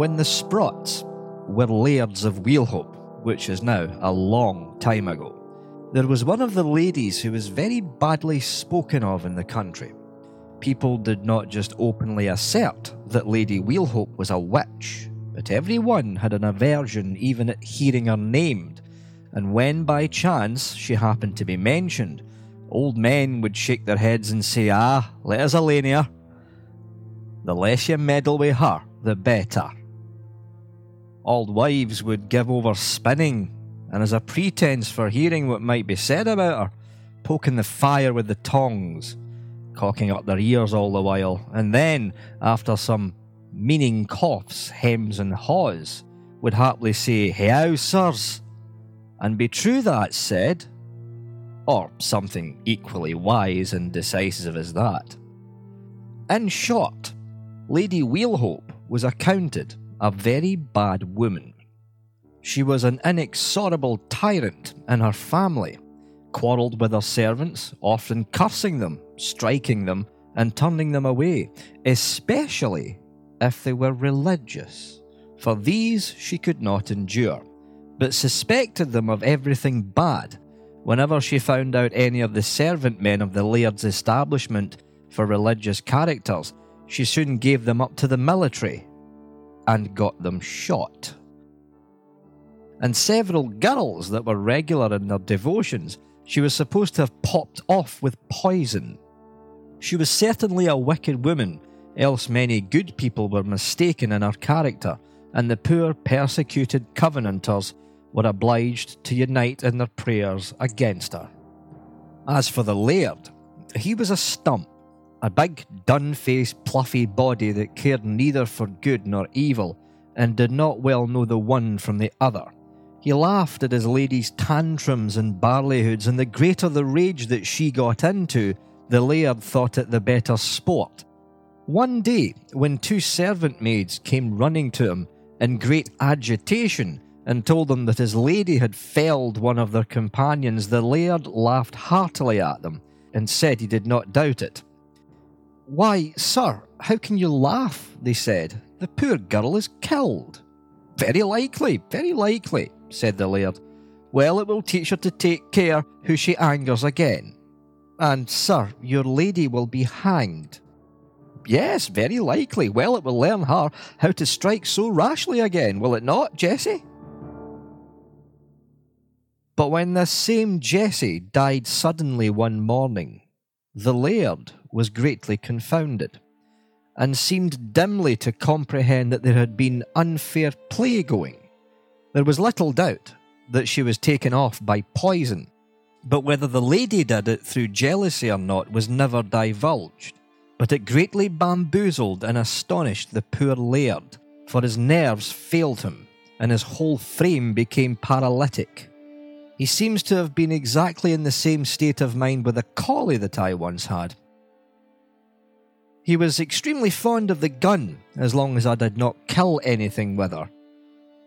When the Sprots were lairds of Wheelhope, which is now a long time ago, there was one of the ladies who was very badly spoken of in the country. People did not just openly assert that Lady Wheelhope was a witch, but everyone had an aversion even at hearing her named, and when by chance she happened to be mentioned, old men would shake their heads and say, Ah, let us alone here. The less you meddle with her, the better. Old wives would give over spinning, and as a pretence for hearing what might be said about her, poking the fire with the tongs, cocking up their ears all the while, and then, after some meaning coughs, hems, and haws, would happily say, How, sirs? And be true that said, or something equally wise and decisive as that. In short, Lady Wheelhope was accounted a very bad woman. She was an inexorable tyrant in her family, quarrelled with her servants, often cursing them, striking them, and turning them away, especially if they were religious, for these she could not endure, but suspected them of everything bad whenever she found out any of the servant men of the laird's establishment for religious characters. She soon gave them up to the military and got them shot. And several girls that were regular in their devotions she was supposed to have popped off with poison. She was certainly a wicked woman, else many good people were mistaken in her character, and the poor persecuted Covenanters were obliged to unite in their prayers against her. As for the Laird, he was a stump, a big, dun faced, pluffy body that cared neither for good nor evil, and did not well know the one from the other. He laughed at his lady's tantrums and barleyhoods, and the greater the rage that she got into, the laird thought it the better sport. One day, when two servant maids came running to him in great agitation and told him that his lady had felled one of their companions, the laird laughed heartily at them and said he did not doubt it. Why, sir, how can you laugh? They said. The poor girl is killed. Very likely, very likely, said the laird. Well, it will teach her to take care who she angers again. And, sir, your lady will be hanged. Yes, very likely. Well, it will learn her how to strike so rashly again, will it not, Jessie? But when this same Jessie died suddenly one morning, the laird was greatly confounded, and seemed dimly to comprehend that there had been unfair play going. There was little doubt that she was taken off by poison, but whether the lady did it through jealousy or not was never divulged. But it greatly bamboozled and astonished the poor laird, for his nerves failed him, and his whole frame became paralytic. He seems to have been exactly in the same state of mind with a collie that I once had. He was extremely fond of the gun, as long as I did not kill anything with her,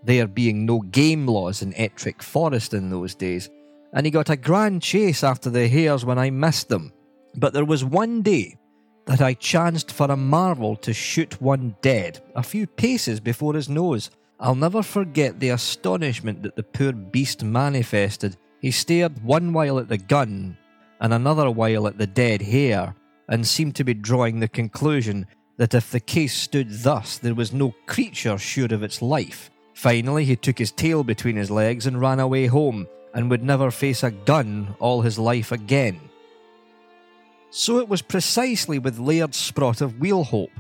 there being no game laws in Ettrick Forest in those days, and he got a grand chase after the hares when I missed them. But there was one day that I chanced for a marvel to shoot one dead, a few paces before his nose. I'll never forget the astonishment that the poor beast manifested. He stared one while at the gun, and another while at the dead hare, and seemed to be drawing the conclusion that if the case stood thus, there was no creature sure of its life. Finally, he took his tail between his legs and ran away home, and would never face a gun all his life again. So it was precisely with Laird Sprot of Wheelhope.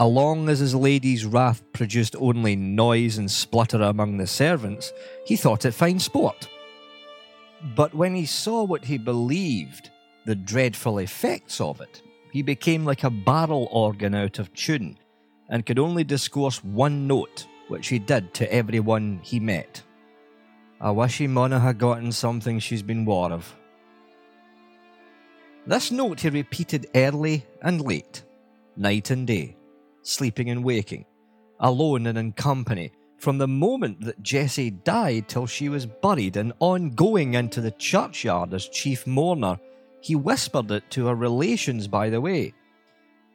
Along as his lady's wrath produced only noise and splutter among the servants, he thought it fine sport. But when he saw what he believed, the dreadful effects of it, he became like a barrel organ out of tune, and could only discourse one note, which he did to every one he met. I wish he mauna ha gotten something she's been war of. This note he repeated early and late, night and day, sleeping and waking, alone and in company, from the moment that Jessie died till she was buried, and on going into the churchyard as chief mourner, he whispered it to her relations by the way.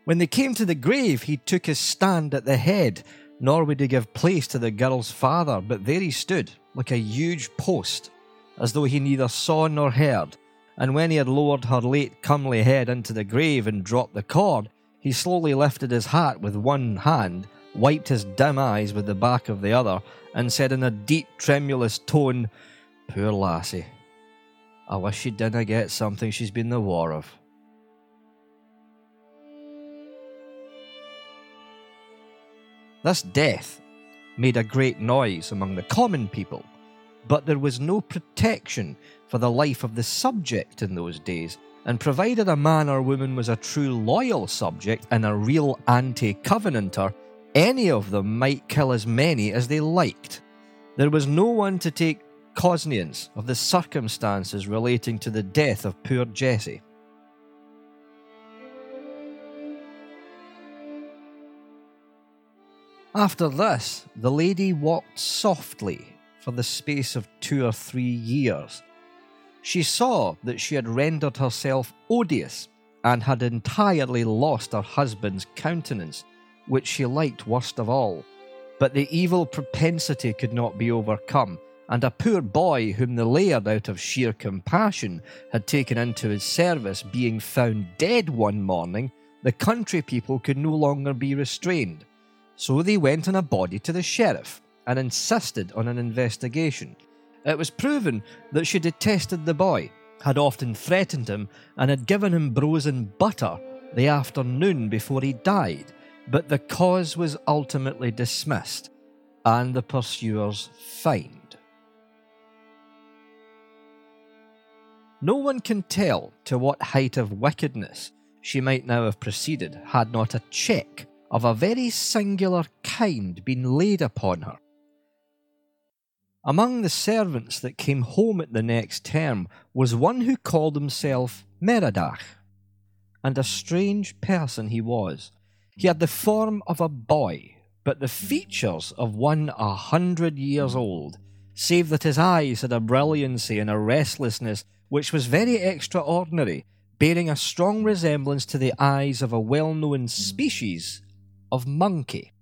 When they came to the grave, he took his stand at the head, nor would he give place to the girl's father, but there he stood, like a huge post, as though he neither saw nor heard. And when he had lowered her late comely head into the grave and dropped the cord, he slowly lifted his hat with one hand, wiped his dim eyes with the back of the other, and said in a deep, tremulous tone, Poor lassie, I wish she didna get something she's been the war of. This death made a great noise among the common people, but there was no protection for the life of the subject in those days, and provided a man or woman was a true loyal subject and a real anti covenanter, any of them might kill as many as they liked. There was no one to take cognizance of the circumstances relating to the death of poor Jessie. After this, the lady walked softly for the space of two or three years. She saw that she had rendered herself odious and had entirely lost her husband's countenance, which she liked worst of all. But the evil propensity could not be overcome, and a poor boy whom the laird, out of sheer compassion, had taken into his service, being found dead one morning, the country people could no longer be restrained. So they went in a body to the sheriff and insisted on an investigation. It was proven that she detested the boy, had often threatened him, and had given him brosen butter the afternoon before he died, but the cause was ultimately dismissed and the pursuers fined. No one can tell to what height of wickedness she might now have proceeded had not a check of a very singular kind been laid upon her. Among the servants that came home at the next term was one who called himself Merodach, and a strange person he was. He had the form of a boy, but the features of one a hundred years old, save that his eyes had a brilliancy and a restlessness which was very extraordinary, bearing a strong resemblance to the eyes of a well known species of monkey.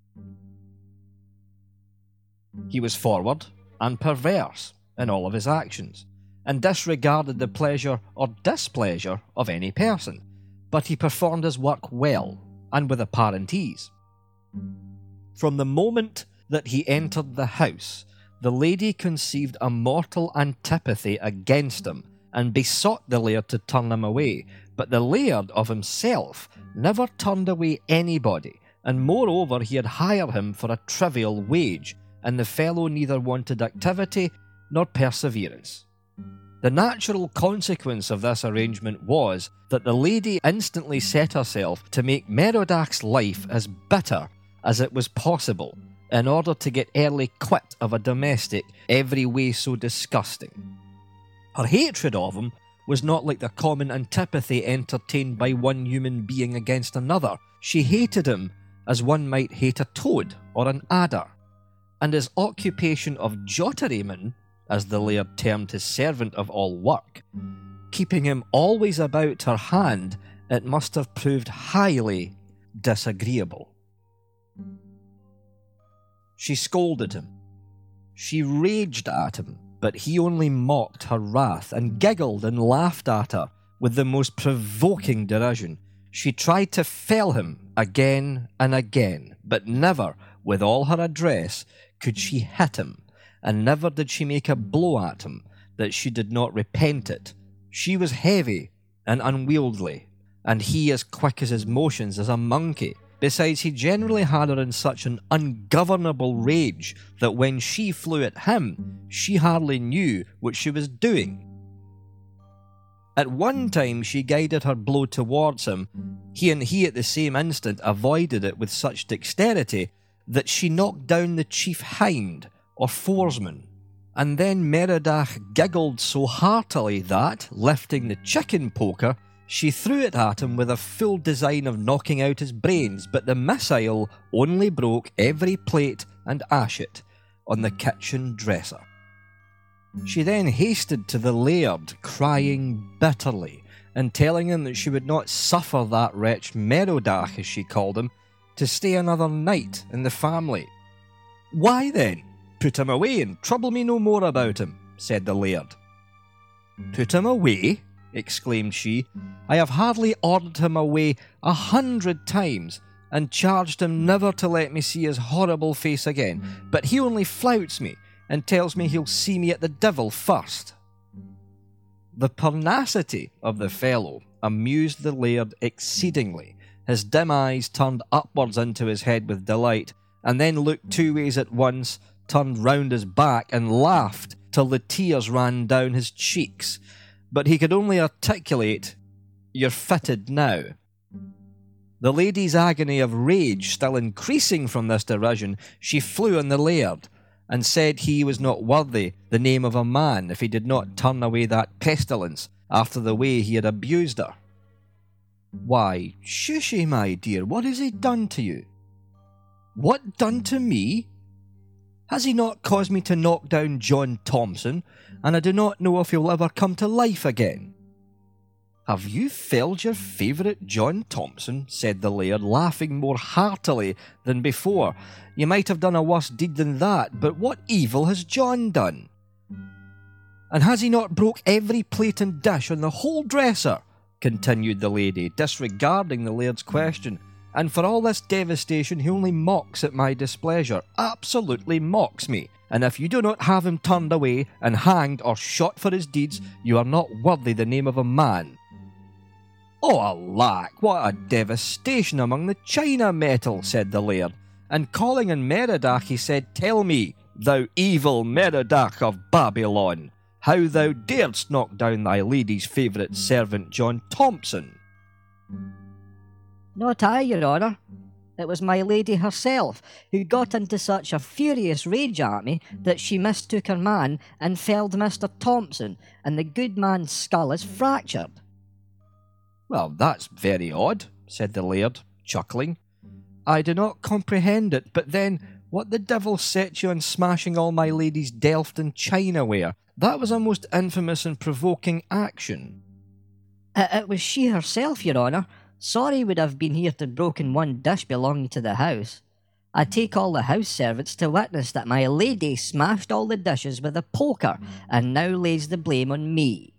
He was forward and perverse in all of his actions, and disregarded the pleasure or displeasure of any person, but he performed his work well and with apparent ease. From the moment that he entered the house, the lady conceived a mortal antipathy against him and besought the laird to turn him away, but the laird of himself never turned away anybody, and moreover, he had hired him for a trivial wage, and the fellow neither wanted activity nor perseverance. The natural consequence of this arrangement was that the lady instantly set herself to make Merodach's life as bitter as it was possible in order to get early quit of a domestic every way so disgusting. Her hatred of him was not like the common antipathy entertained by one human being against another. She hated him as one might hate a toad or an adder. And his occupation of jotteryman, as the laird termed his servant of all work, keeping him always about her hand, it must have proved highly disagreeable. She scolded him. She raged at him, but he only mocked her wrath and giggled and laughed at her with the most provoking derision. She tried to fell him again and again, but never, with all her address, could she hit him, and never did she make a blow at him that she did not repent it. She was heavy and unwieldy, and he as quick as his motions as a monkey. Besides, he generally had her in such an ungovernable rage that when she flew at him, she hardly knew what she was doing. At one time, she guided her blow towards him. He and he at the same instant avoided it with such dexterity that she knocked down the chief hind, or foresman. And then Merodach giggled so heartily that, lifting the chicken poker, she threw it at him with a full design of knocking out his brains, but the missile only broke every plate and ashet on the kitchen dresser. She then hasted to the laird, crying bitterly, and telling him that she would not suffer that wretch Merodach, as she called him, to stay another night in the family, Why then? Put him away and trouble me no more about him, said the laird. Put him away? exclaimed she. I have hardly ordered him away a hundred times, and charged him never to let me see his horrible face again, but he only flouts me and tells me he'll see me at the devil first. The pertinacity of the fellow amused the laird exceedingly. His dim eyes turned upwards into his head with delight, and then looked two ways at once, turned round his back, and laughed till the tears ran down his cheeks. But he could only articulate, You're fitted now. The lady's agony of rage still increasing from this derision, she flew on the laird, and said he was not worthy the name of a man if he did not turn away that pestilence after the way he had abused her. Why, Shushy, my dear, what has he done to you? What done to me? Has he not caused me to knock down John Thompson, and I do not know if he'll ever come to life again? Have you felled your favourite John Thompson? said the laird, laughing more heartily than before. You might have done a worse deed than that, but what evil has John done? And has he not broke every plate and dish on the whole dresser? Continued the lady, disregarding the laird's question. And for all this devastation, he only mocks at my displeasure, absolutely mocks me. And if you do not have him turned away and hanged or shot for his deeds, you are not worthy the name of a man. Oh, alack, what a devastation among the China metal, said the laird. And calling on Merodach, he said, Tell me, thou evil Merodach of Babylon, how thou darest knock down thy lady's favourite servant, John Thompson. Not I, your honour. It was my lady herself who got into such a furious rage at me that she mistook her man and felled Mr. Thompson, and the good man's skull is fractured. Well, that's very odd, said the laird, chuckling. I do not comprehend it, but then what the devil set you on smashing all my lady's Delft and Chinaware? That was a most infamous and provoking action. It, it was she herself, your honour. Sorry would have been here to broken one dish belonging to the house. I take all the house servants to witness that my lady smashed all the dishes with a poker and now lays the blame on me.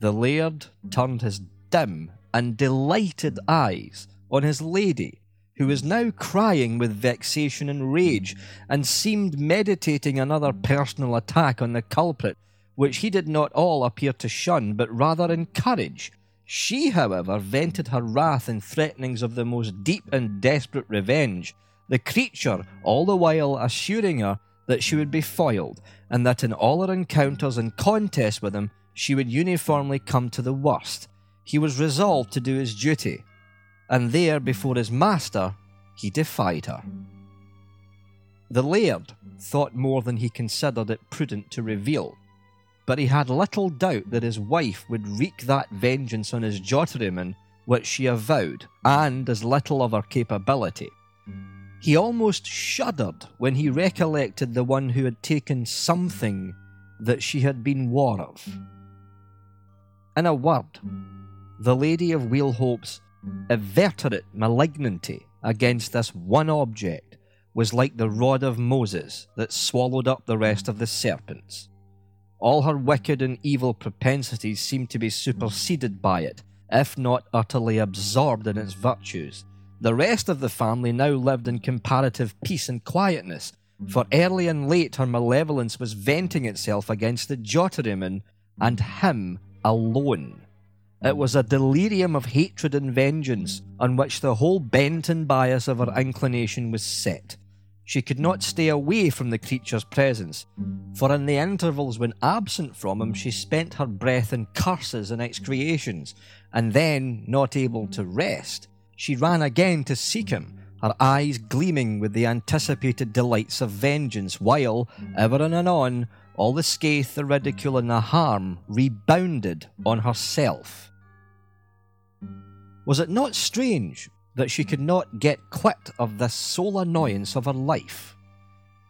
The laird turned his dim and delighted eyes on his lady, who was now crying with vexation and rage, and seemed meditating another personal attack on the culprit, which he did not all appear to shun, but rather encourage. She, however, vented her wrath in threatenings of the most deep and desperate revenge, the creature all the while assuring her that she would be foiled, and that in all her encounters and contests with him she would uniformly come to the worst. He was resolved to do his duty, and there, before his master, he defied her. The laird thought more than he considered it prudent to reveal, but he had little doubt that his wife would wreak that vengeance on his jotteryman which she avowed, and as little of her capability. He almost shuddered when he recollected the one who had taken something that she had been ware of. In a word, the Lady of Wheelhope's inveterate malignity against this one object was like the rod of Moses that swallowed up the rest of the serpents. All her wicked and evil propensities seemed to be superseded by it, if not utterly absorbed in its virtues. The rest of the family now lived in comparative peace and quietness, for early and late her malevolence was venting itself against the Jotteryman and him alone. It was a delirium of hatred and vengeance on which the whole bent and bias of her inclination was set. She could not stay away from the creature's presence, for in the intervals when absent from him, she spent her breath in curses and excretions, and then, not able to rest, she ran again to seek him, her eyes gleaming with the anticipated delights of vengeance, while, ever and anon, all the scathe, the ridicule, and the harm rebounded on herself. Was it not strange that she could not get quit of this sole annoyance of her life?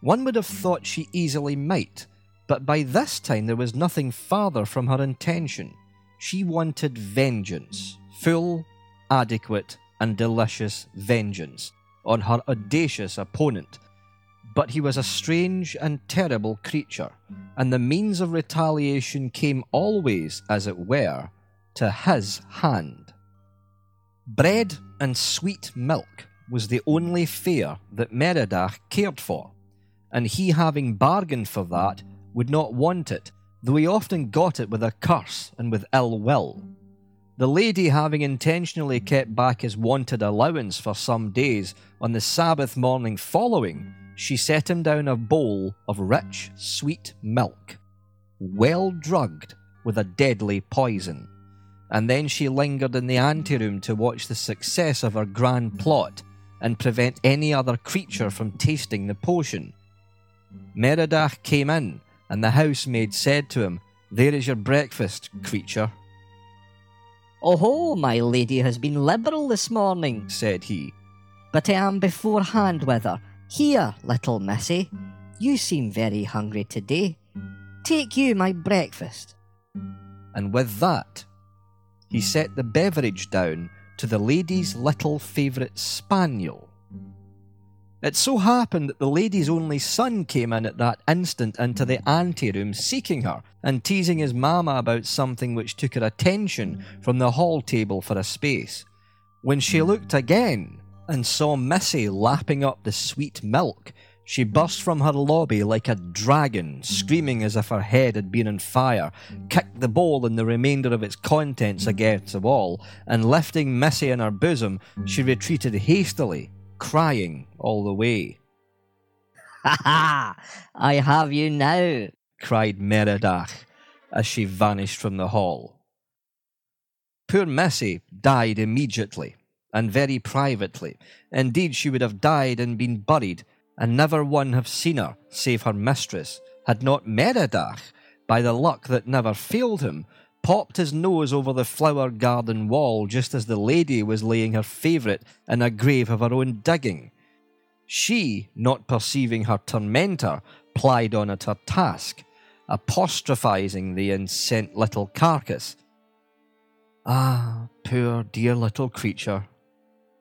One would have thought she easily might, but by this time there was nothing farther from her intention. She wanted vengeance, full, adequate, and delicious vengeance, on her audacious opponent, But he was a strange and terrible creature, and the means of retaliation came always, as it were, to his hand. Bread and sweet milk was the only fare that Merodach cared for, and he having bargained for that would not want it, though he often got it with a curse and with ill will. The lady having intentionally kept back his wonted allowance for some days, on the Sabbath morning following, she set him down a bowl of rich, sweet milk, well drugged with a deadly poison. And then she lingered in the anteroom to watch the success of her grand plot and prevent any other creature from tasting the potion. Merodach came in, and the housemaid said to him, There is your breakfast, creature. Oh, my lady has been liberal this morning, said he. But I am beforehand with her. Here, little missy, you seem very hungry today. Take you my breakfast. And with that, he hmm. set the beverage down to the lady's little favourite spaniel. It so happened that the lady's only son came in at that instant into the hmm. anteroom seeking her and teasing his mamma about something which took her attention from the hall table for a space. When she hmm. looked again and saw Missy lapping up the sweet milk, she burst from her lobby like a dragon, screaming as if her head had been on fire, kicked the bowl and the remainder of its contents against the wall, and lifting Missy in her bosom, she retreated hastily, crying all the way. Ha ha! I have you now, cried Merodach as she vanished from the hall. Poor Missy died immediately, and very privately. Indeed, she would have died and been buried, and never one have seen her, save her mistress, had not Merodach, by the luck that never failed him, popped his nose over the flower garden wall just as the lady was laying her favourite in a grave of her own digging. She, not perceiving her tormentor, plied on at her task, apostrophising the incensed little carcass. Ah, poor dear little creature,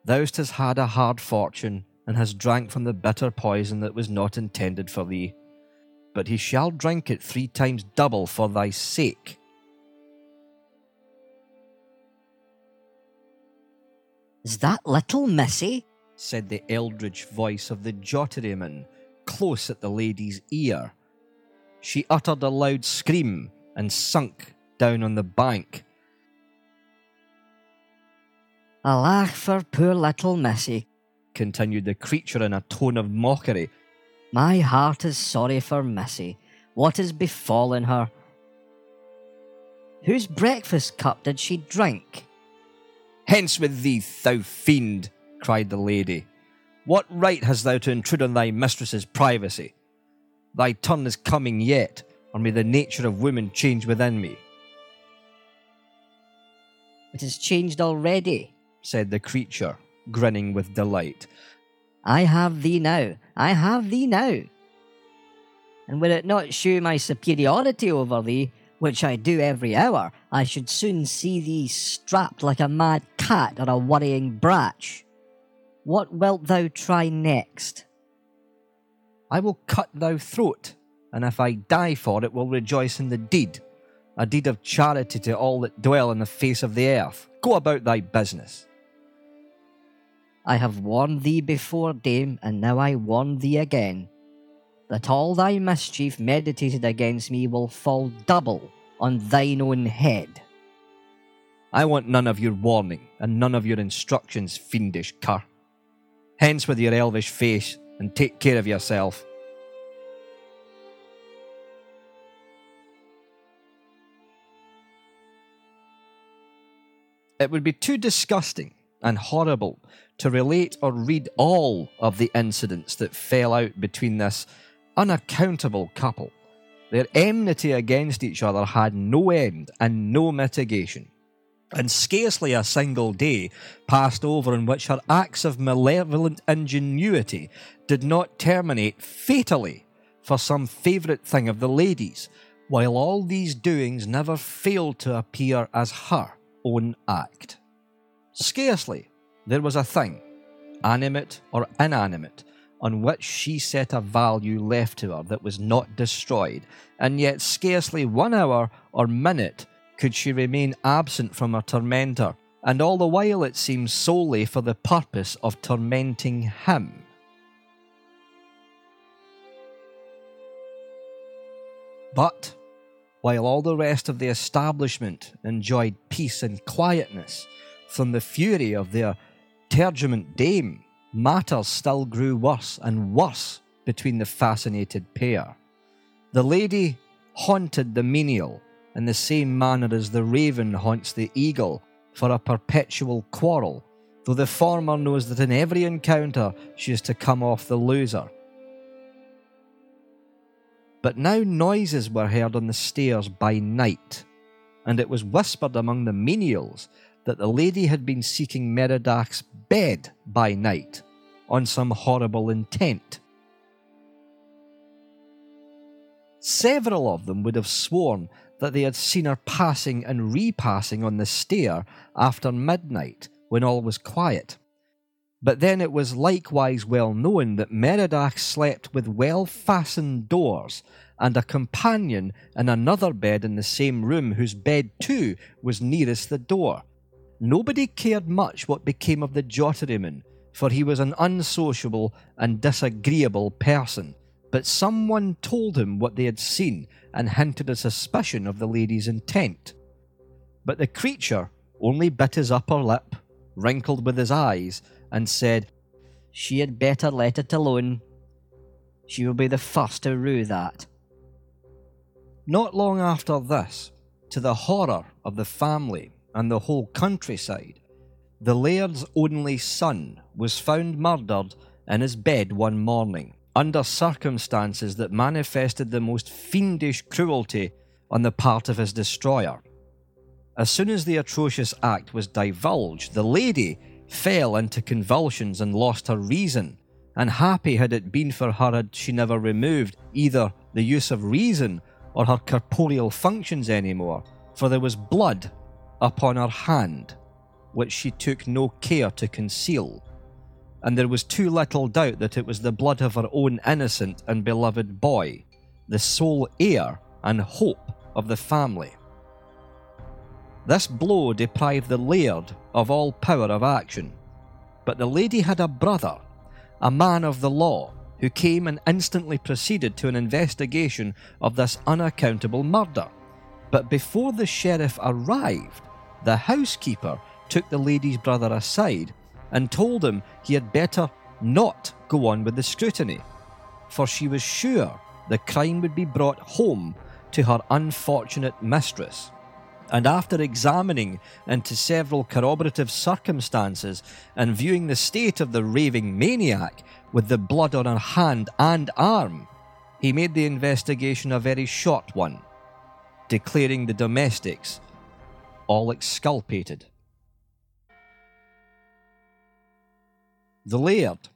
thou'st hast had a hard fortune, and hast drank from the bitter poison that was not intended for thee. But he shall drink it three times double for thy sake. Is that little Missy? said the eldritch voice of the Jotteryman, close at the lady's ear. She uttered a loud scream and sunk down on the bank. Alas for poor little Missy, continued the creature in a tone of mockery. My heart is sorry for Missy. What has befallen her? Whose breakfast cup did she drink? Hence with thee, thou fiend, cried the lady. What right hast thou to intrude on thy mistress's privacy? Thy turn is coming yet, or may the nature of women change within me. It has changed already, said the creature, grinning with delight. I have thee now, I have thee now. And were it not shew my superiority over thee, which I do every hour, I should soon see thee strapped like a mad cat or a worrying brach. What wilt thou try next? I will cut thy throat, and if I die for it, will rejoice in the deed, a deed of charity to all that dwell on the face of the earth. Go about thy business. I have warned thee before, dame, and now I warn thee again that all thy mischief meditated against me will fall double on thine own head. I want none of your warning and none of your instructions, fiendish cur. Hence with your elvish face and take care of yourself. It would be too disgusting and horrible to relate or read all of the incidents that fell out between this unaccountable couple. Their enmity against each other had no end and no mitigation. And scarcely a single day passed over in which her acts of malevolent ingenuity did not terminate fatally for some favourite thing of the lady's, while all these doings never failed to appear as her own act. Scarcely there was a thing, animate or inanimate, on which she set a value left to her that was not destroyed, and yet scarcely one hour or minute could she remain absent from her tormentor, and all the while it seemed solely for the purpose of tormenting him. But while all the rest of the establishment enjoyed peace and quietness from the fury of their tergiment dame, matters still grew worse and worse between the fascinated pair. The lady haunted the menial in the same manner as the raven haunts the eagle for a perpetual quarrel, though the former knows that in every encounter she is to come off the loser. But now noises were heard on the stairs by night, and it was whispered among the menials that the lady had been seeking Merodach's bed by night on some horrible intent. Several of them would have sworn that they had seen her passing and repassing on the stair after midnight when all was quiet. But then it was likewise well known that Merodach slept with well fastened doors and a companion in another bed in the same room, whose bed too was nearest the door. Nobody cared much what became of the Jotteryman, for he was an unsociable and disagreeable person, but someone told him what they had seen and hinted a suspicion of the lady's intent. But the creature only bit his upper lip, wrinkled with his eyes, and said, She had better let it alone. She will be the first to rue that. Not long after this, to the horror of the family and the whole countryside, the laird's only son was found murdered in his bed one morning, under circumstances that manifested the most fiendish cruelty on the part of his destroyer. As soon as the atrocious act was divulged, the lady fell into convulsions and lost her reason, and happy had it been for her had she never removed either the use of reason or her corporeal functions any more, for there was blood upon her hand which she took no care to conceal. And there was too little doubt that it was the blood of her own innocent and beloved boy, the sole heir and hope of the family. This blow deprived the laird of all power of action, but the lady had a brother, a man of the law, who came and instantly proceeded to an investigation of this unaccountable murder. But before the sheriff arrived, the housekeeper took the lady's brother aside and told him he had better not go on with the scrutiny, for she was sure the crime would be brought home to her unfortunate mistress. And after examining into several corroborative circumstances and viewing the state of the raving maniac with the blood on her hand and arm, he made the investigation a very short one, declaring the domestics all exculpated. The laird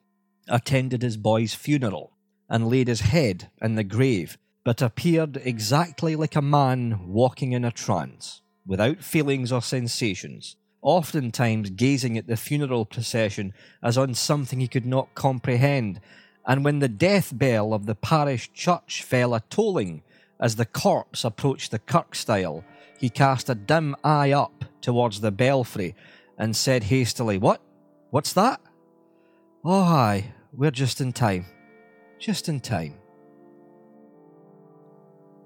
attended his boy's funeral and laid his head in the grave, but appeared exactly like a man walking in a trance, without feelings or sensations, oftentimes gazing at the funeral procession as on something he could not comprehend, and when the death bell of the parish church fell a tolling as the corpse approached the kirk stile, he cast a dim eye up towards the belfry and said hastily, What? What's that? Oh, aye, we're just in time. Just in time.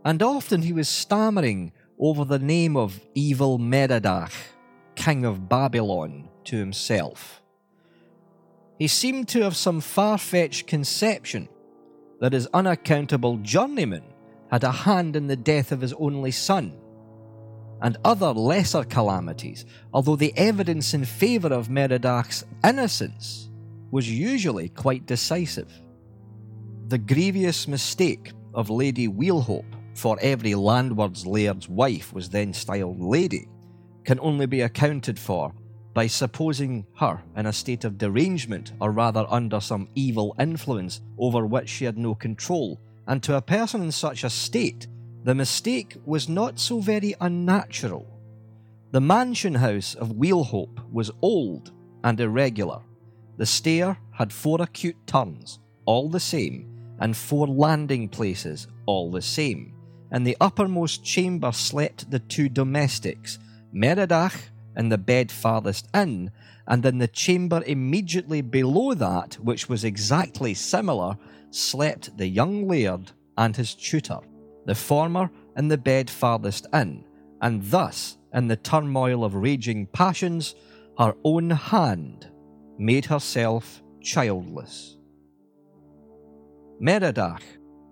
And often he was stammering over the name of evil Merodach, king of Babylon, to himself. He seemed to have some far fetched conception that his unaccountable journeyman had a hand in the death of his only son, and other lesser calamities, although the evidence in favour of Merodach's innocence was usually quite decisive. The grievous mistake of Lady Wheelhope, for every landward's laird's wife was then styled Lady, can only be accounted for by supposing her in a state of derangement, or rather under some evil influence over which she had no control. And to a person in such a state, the mistake was not so very unnatural. The mansion house of Wheelhope was old and irregular, the stair had four acute turns, all the same, and four landing places, all the same. In the uppermost chamber slept the two domestics, Merodach in the bed farthest in, and in the chamber immediately below that, which was exactly similar, slept the young laird and his tutor, the former in the bed farthest in, and thus, in the turmoil of raging passions, her own hand made herself childless. Merodach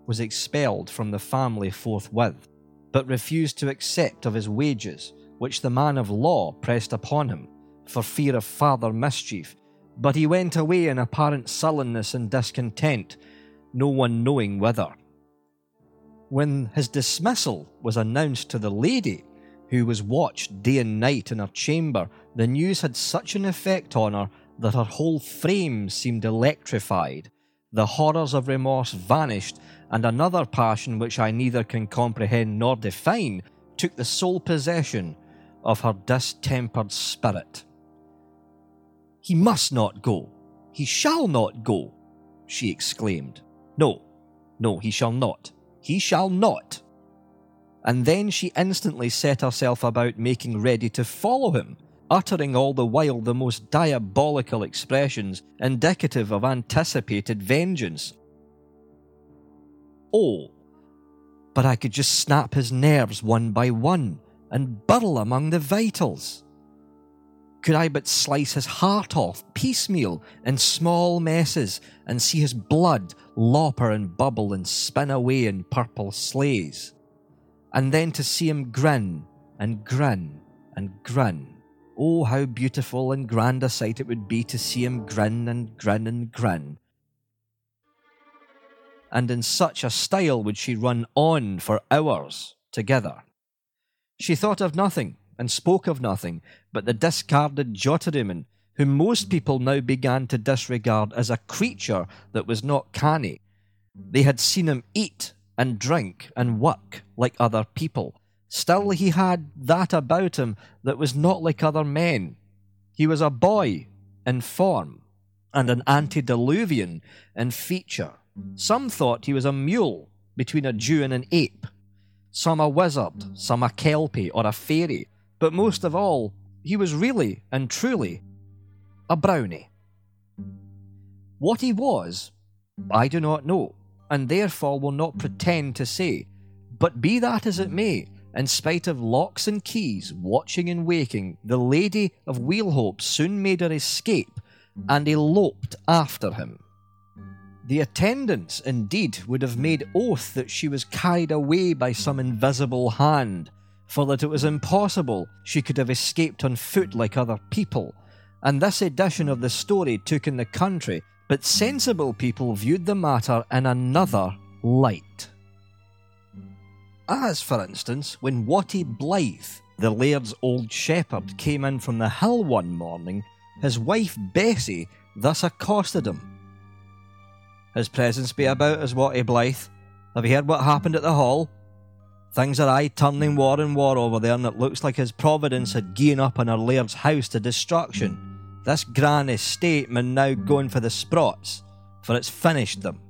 was expelled from the family forthwith, but refused to accept of his wages, which the man of law pressed upon him, for fear of farther mischief. But he went away in apparent sullenness and discontent, no one knowing whither. When his dismissal was announced to the lady, who was watched day and night in her chamber, the news had such an effect on her that her whole frame seemed electrified. The horrors of remorse vanished, and another passion which I neither can comprehend nor define took the sole possession of her distempered spirit. He must not go. He shall not go, she exclaimed. No, no, he shall not. He shall not. And then she instantly set herself about making ready to follow him, uttering all the while the most diabolical expressions indicative of anticipated vengeance. Oh, but I could just snap his nerves one by one and burrow among the vitals. Could I but slice his heart off piecemeal in small messes and see his blood lopper and bubble and spin away in purple slays? And then to see him grin and grin and grin. Oh, how beautiful and grand a sight it would be to see him grin and grin and grin. And in such a style would she run on for hours together. She thought of nothing and spoke of nothing but the discarded Jotteryman, whom most people now began to disregard as a creature that was not canny. They had seen him eat and drink and work like other people. Still, he had that about him that was not like other men. He was a boy in form and an antediluvian in feature. Some thought he was a mule between a Jew and an ape some a wizard, some a kelpie or a fairy, but most of all, he was really and truly a brownie. What he was, I do not know, and therefore will not pretend to say, but be that as it may, in spite of locks and keys watching and waking, the Lady of Wheelhope soon made her escape and eloped after him. The attendants, indeed, would have made oath that she was carried away by some invisible hand, for that it was impossible she could have escaped on foot like other people. And this edition of the story took in the country, but sensible people viewed the matter in another light. As, for instance, when Watty Blythe, the laird's old shepherd, came in from the hill one morning, his wife Bessie thus accosted him. His presence be about as Watty Blythe. Have you heard what happened at the hall? Things are aye turning war and war over there, and it looks like his providence had given up on our laird's house to destruction. This grand estate man now going for the sprots, for it's finished them.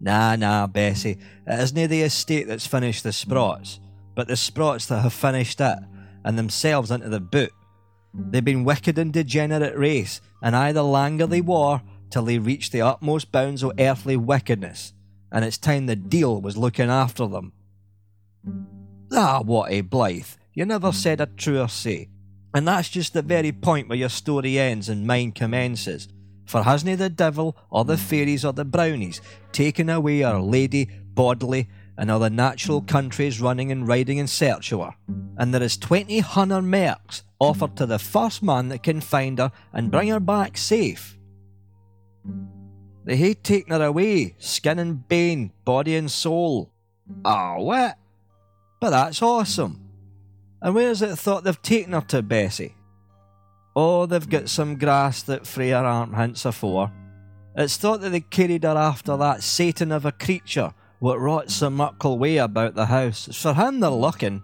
Nah, nah, Bessie, it isn't the estate that's finished the sprots, but the sprots that have finished it, and themselves into the boot. They've been wicked and degenerate race, and aye the langer they war, till they reached the utmost bounds of earthly wickedness, and it's time the deal was looking after them. Ah, Watty Blythe, you never said a truer say. And that's just the very point where your story ends and mine commences. For hasn't the devil, or the fairies, or the brownies taken away our lady bodily and the natural countries running and riding in search of her? And there is twenty hundred merks offered to the first man that can find her and bring her back safe. They hae taken her away, skin and bane, body and soul. Ah, what? But that's awesome. And where's it thought they've taken her to, Bessie? Oh, they've got some grass that Freya aren't hints afore. It's thought that they carried her after that Satan of a creature what rots a muckle way about the house. It's for him they're looking,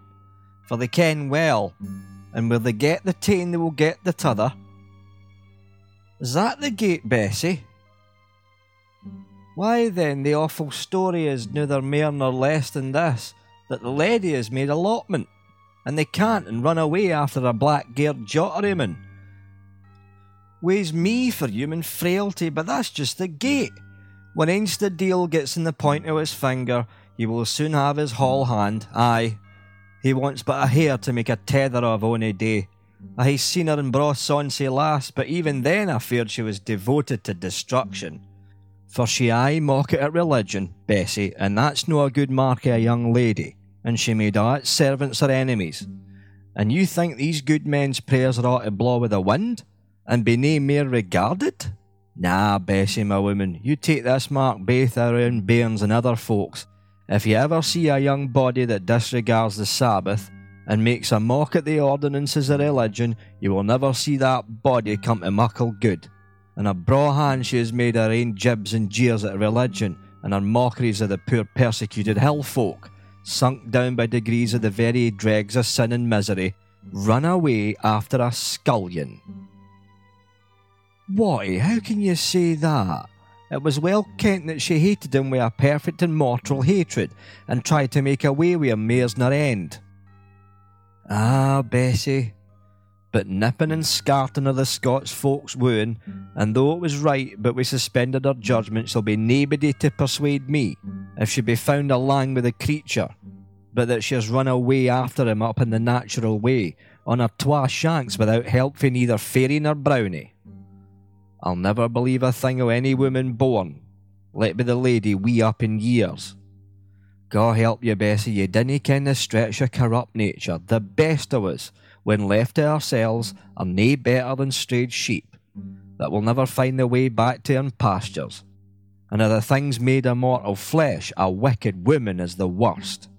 for they ken well, and where they get the tane they will get the t'other. Is that the gate, Bessie? Why then the awful story is neither more nor less than this that the lady has made allotment, and they can't and run away after a black geared jotteryman. Weighs me for human frailty, but that's just the gate. When ance the deal gets in the point of his finger, he will soon have his hall hand. Aye, he wants but a hair to make a tether of ony day. I seen her in Brosonsey last, but even then I feared she was devoted to destruction. For she aye mockit at religion, Bessie, and that's no a good mark of a young lady, and she made a' servants her enemies. And you think these good men's prayers are ought to blow with the wind, and be nae mere regarded? Nah, Bessie, my woman, you take this mark baith around bairns and other folks. If you ever see a young body that disregards the Sabbath, and makes a mock at the ordinances of religion, you will never see that body come to muckle good. And a braw hand she has made her ain jibs and jeers at religion, and her mockeries of the poor persecuted hill folk, sunk down by degrees of the very dregs of sin and misery, run away after a scullion. Why, how can you say that? It was well kent that she hated him with a perfect and mortal hatred, and tried to make away with him mare's nor end. Ah, Bessie. But nipping and scarting of the Scots folks wooing, and though it was right, but we suspended her judgment, she'll be naebody to persuade me, if she be found along with the creature, but that she has run away after him up in the natural way, on her twa shanks without help from neither fairy nor brownie. I'll never believe a thing o' any woman born, let be the lady wee up in years. God help you, Bessie, you dinna ken the stretch o' corrupt nature. The best o' us, when left to ourselves, are nae better than strayed sheep, that will never find their way back to their pastures. And of the things made of mortal flesh, a wicked woman is the worst.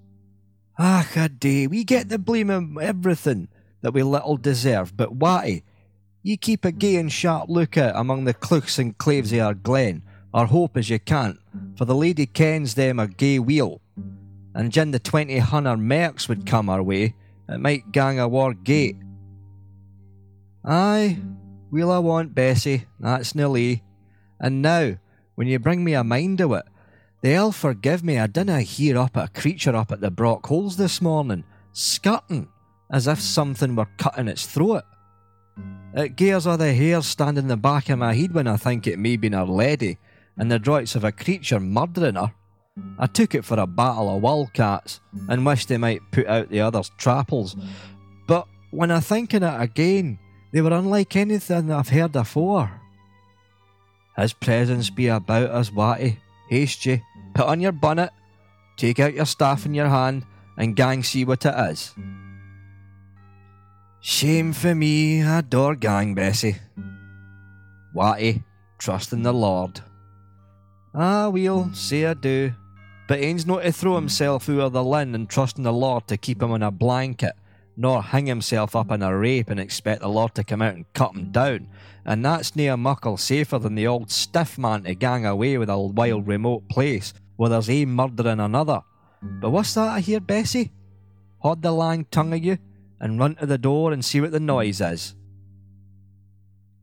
Ah, a day, we get the blame of everything that we little deserve, but why? Ye keep a gay and sharp look out among the cloughs and claves of our glen, or hope as you can't, for the lady kens them a gay wheel. And gin the twenty hunter merks would come our way, it might gang a war gate. Aye, weel I want Bessie, that's Nelly. And now, when you bring me a mind o' it, they'll forgive me I dinna hear up a creature up at the Brock Holes this morning, skirting, as if something were cutting its throat. It gears a' the hairs stand in the back of my head when I think it may be our lady, and the droits of a creature murdering her. I took it for a battle of wildcats, and wished they might put out the others' trapples. But when I think on it again, they were unlike anything I've heard afore. His presence be about us, Watty. Haste ye, put on your bonnet, take out your staff in your hand, and gang see what it is. Shame for me, adore gang, Bessie. Watty, trust in the Lord. Ah, we'll say I do. But ain's not to throw himself over the linn and trust in the Lord to keep him in a blanket, nor hang himself up in a rape and expect the Lord to come out and cut him down. And that's near muckle safer than the old stiff man to gang away with a wild remote place where there's a murdering another. But what's that I hear, Bessie? Hold the lang tongue of you and run to the door and see what the noise is.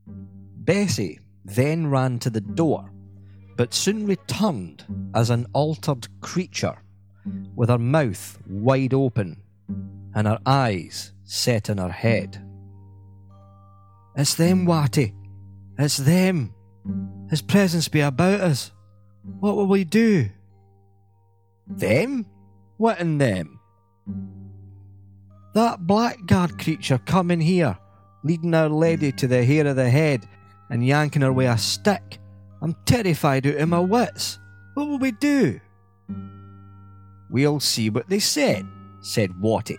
Bessie then ran to the door, but soon returned as an altered creature, with her mouth wide open and her eyes set in her head. It's them, Watty. It's them. His presence be about us. What will we do? Them? What in them? That blackguard creature coming here, leading our lady to the hair of the head and yanking her with a stick. I'm terrified out of my wits. What will we do? We'll see what they said, said Watty.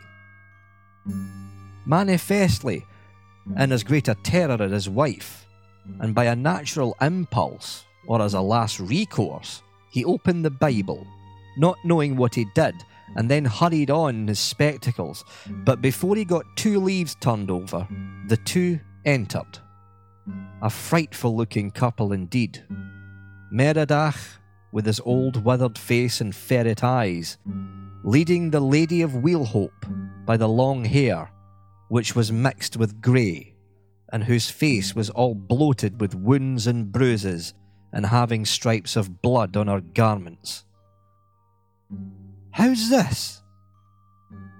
Manifestly, in as great a terror as his wife, and by a natural impulse, or as a last recourse, he opened the Bible, not knowing what he did, and then hurried on in his spectacles. But before he got two leaves turned over, the two entered. A frightful looking couple indeed. Merodach, with his old withered face and ferret eyes, leading the Lady of Wheelhope by the long hair, which was mixed with grey, and whose face was all bloated with wounds and bruises, and having stripes of blood on her garments. How's this?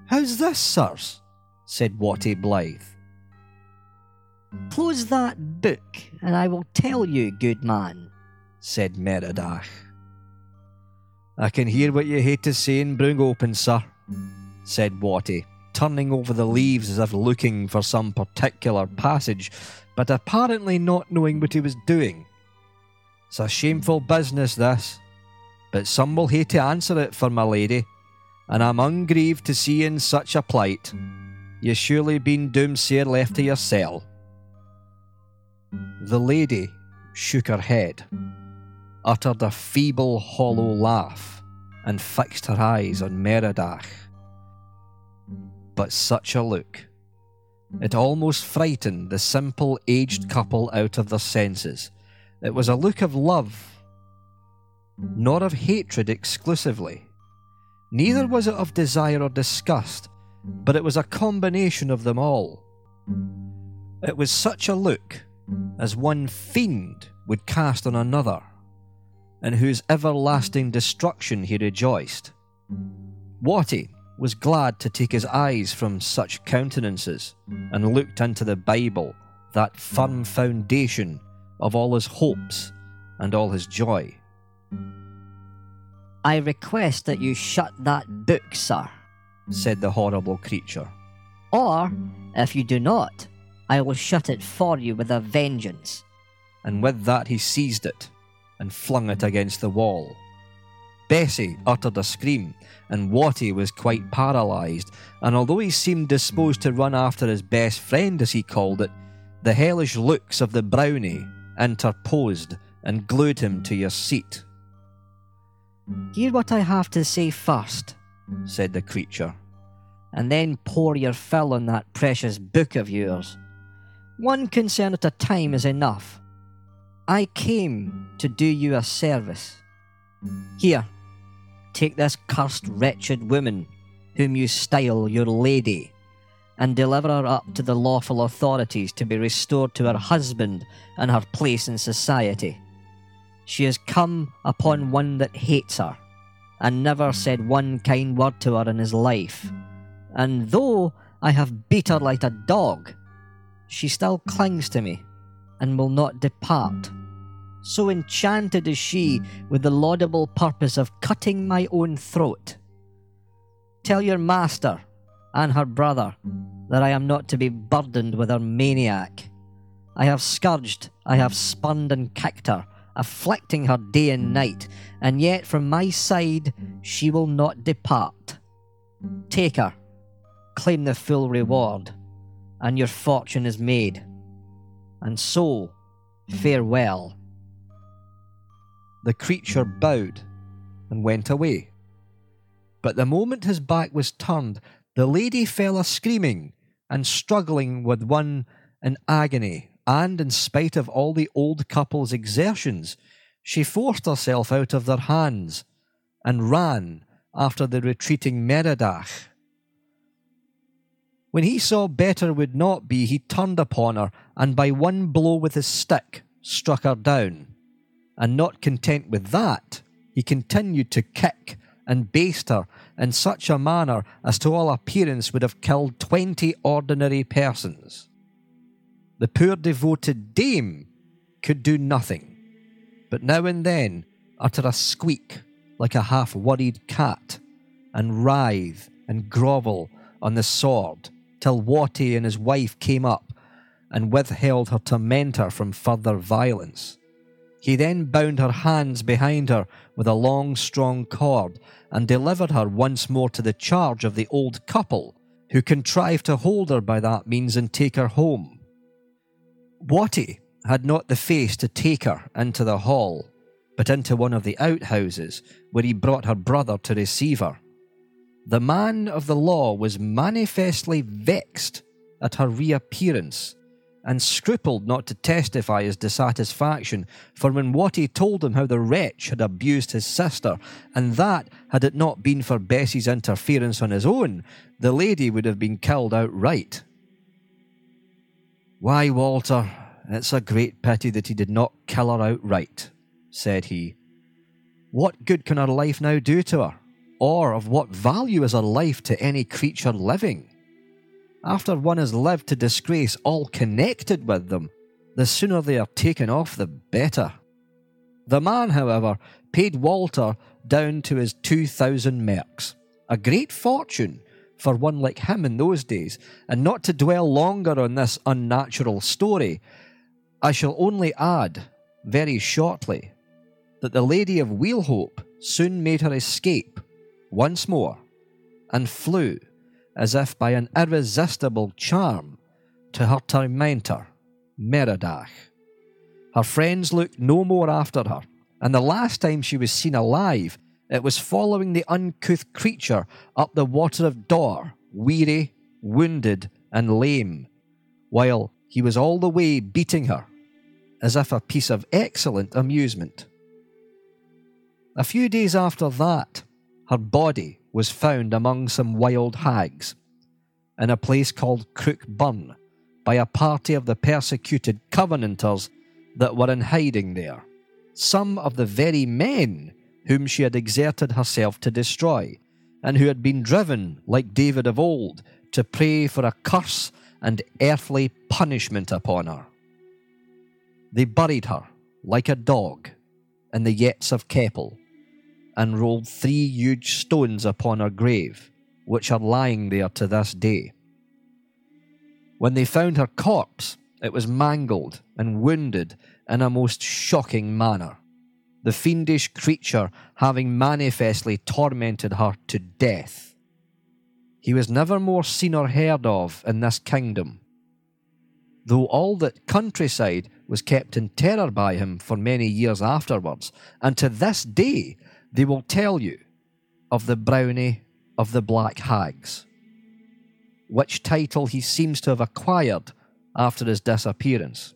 How's this, sirs? said Watty Blythe. Close that book, and I will tell you, good man, said Merodach. I can hear what you hate to say and bring open, sir, said Watty, turning over the leaves as if looking for some particular passage, but apparently not knowing what he was doing. It's a shameful business, this, but some will hate to answer it for my lady, and I'm ungrieved to see in such a plight. You surely been doomsayer left to yourself. The lady shook her head, uttered a feeble, hollow laugh, and fixed her eyes on Merodach. But such a look. It almost frightened the simple aged couple out of their senses. It was a look of love, nor of hatred exclusively. Neither was it of desire or disgust, but it was a combination of them all. It was such a look as one fiend would cast on another, in whose everlasting destruction he rejoiced. Watty was glad to take his eyes from such countenances and looked into the Bible, that firm foundation of all his hopes and all his joy. I request that you shut that book, sir, said the horrible creature. Or, if you do not, I will shut it for you with a vengeance. And with that he seized it and flung it against the wall. Bessie uttered a scream, and Watty was quite paralysed, and although he seemed disposed to run after his best friend, as he called it, the hellish looks of the brownie interposed and glued him to your seat. Hear what I have to say first, said the creature, and then pour your fill on that precious book of yours. One concern at a time is enough. I came to do you a service. Here, take this cursed wretched woman, whom you style your lady, and deliver her up to the lawful authorities to be restored to her husband and her place in society. She has come upon one that hates her, and never said one kind word to her in his life. And though I have beat her like a dog, she still clings to me and will not depart. So enchanted is she with the laudable purpose of cutting my own throat. Tell your master and her brother that I am not to be burdened with her maniac. I have scourged, I have spurned and kicked her, afflicting her day and night, and yet from my side she will not depart. Take her, claim the full reward and your fortune is made. And so, farewell. The creature bowed and went away. But the moment his back was turned, the lady fell a screaming and struggling with one in agony, and in spite of all the old couple's exertions, she forced herself out of their hands and ran after the retreating Merodach. When he saw better would not be, he turned upon her, and by one blow with his stick struck her down. And not content with that, he continued to kick and baste her in such a manner as to all appearance would have killed twenty ordinary persons. The poor devoted dame could do nothing, but now and then utter a squeak like a half worried cat, and writhe and grovel on the sword till Watty and his wife came up and withheld her tormentor from further violence. He then bound her hands behind her with a long, strong cord and delivered her once more to the charge of the old couple, who contrived to hold her by that means and take her home. Watty had not the face to take her into the hall, but into one of the outhouses, where he brought her brother to receive her. The man of the law was manifestly vexed at her reappearance and scrupled not to testify his dissatisfaction, for when Watty told him how the wretch had abused his sister, and that, had it not been for Bessie's interference on his own, the lady would have been killed outright. Why, Walter, it's a great pity that he did not kill her outright, said he. What good can her life now do to her? Or of what value is a life to any creature living? After one has lived to disgrace all connected with them, the sooner they are taken off, the better. The man, however, paid Walter down to his 2,000 merks, a great fortune for one like him in those days, and not to dwell longer on this unnatural story, I shall only add, very shortly, that the Lady of Wheelhope soon made her escape once more and flew, as if by an irresistible charm, to her tormentor, Merodach. Her friends looked no more after her, and the last time she was seen alive, it was following the uncouth creature up the water of Dor, weary, wounded, and lame, while he was all the way beating her, as if a piece of excellent amusement. A few days after that, her body was found among some wild hags in a place called Crook Burn by a party of the persecuted Covenanters that were in hiding there, some of the very men whom she had exerted herself to destroy, and who had been driven, like David of old, to pray for a curse and earthly punishment upon her. They buried her like a dog in the Yetts of Keppel and rolled three huge stones upon her grave, which are lying there to this day. When they found her corpse, it was mangled and wounded in a most shocking manner, the fiendish creature having manifestly tormented her to death. He was never more seen or heard of in this kingdom, though all that countryside was kept in terror by him for many years afterwards, and to this day they will tell you of the brownie of the black hags, which title he seems to have acquired after his disappearance.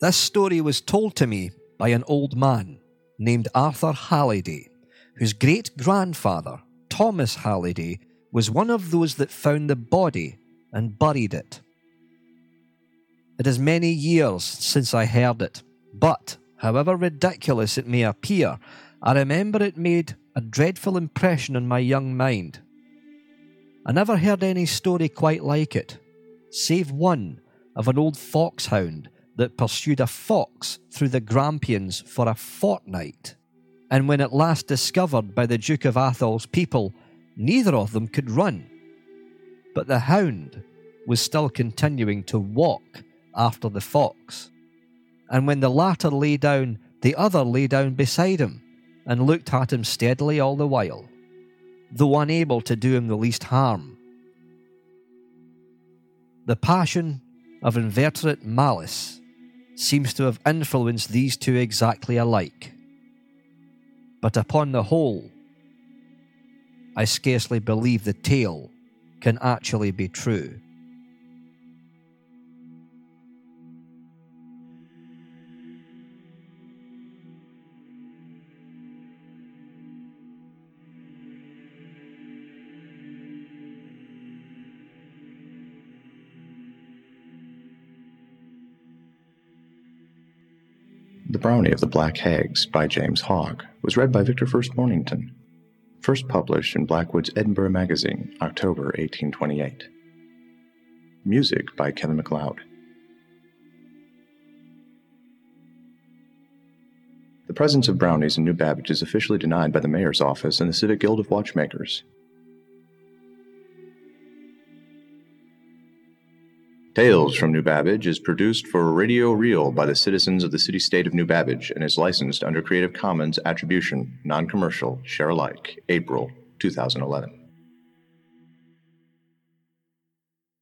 This story was told to me by an old man named Arthur Halliday, whose great grandfather, Thomas Halliday, was one of those that found the body and buried it. It is many years since I heard it, but, however ridiculous it may appear, I remember it made a dreadful impression on my young mind. I never heard any story quite like it, save one of an old foxhound that pursued a fox through the Grampians for a fortnight, and when at last discovered by the Duke of Athol's people, neither of them could run. But the hound was still continuing to walk after the fox. And when the latter lay down, the other lay down beside him and looked at him steadily all the while, though unable to do him the least harm. The passion of inveterate malice seems to have influenced these two exactly alike. But upon the whole, I scarcely believe the tale can actually be true. The Brownie of the Black Haggs by James Hogg was read by Victor First Mornington. First published in Blackwood's Edinburgh Magazine, October 1828. Music by Kevin MacLeod. The presence of brownies in New Babbage is officially denied by the mayor's office and the Civic Guild of Watchmakers. Tales from New Babbage is produced for Radio Riel by the citizens of the city state of New Babbage and is licensed under Creative Commons Attribution, Non Commercial, Share Alike, April 2011.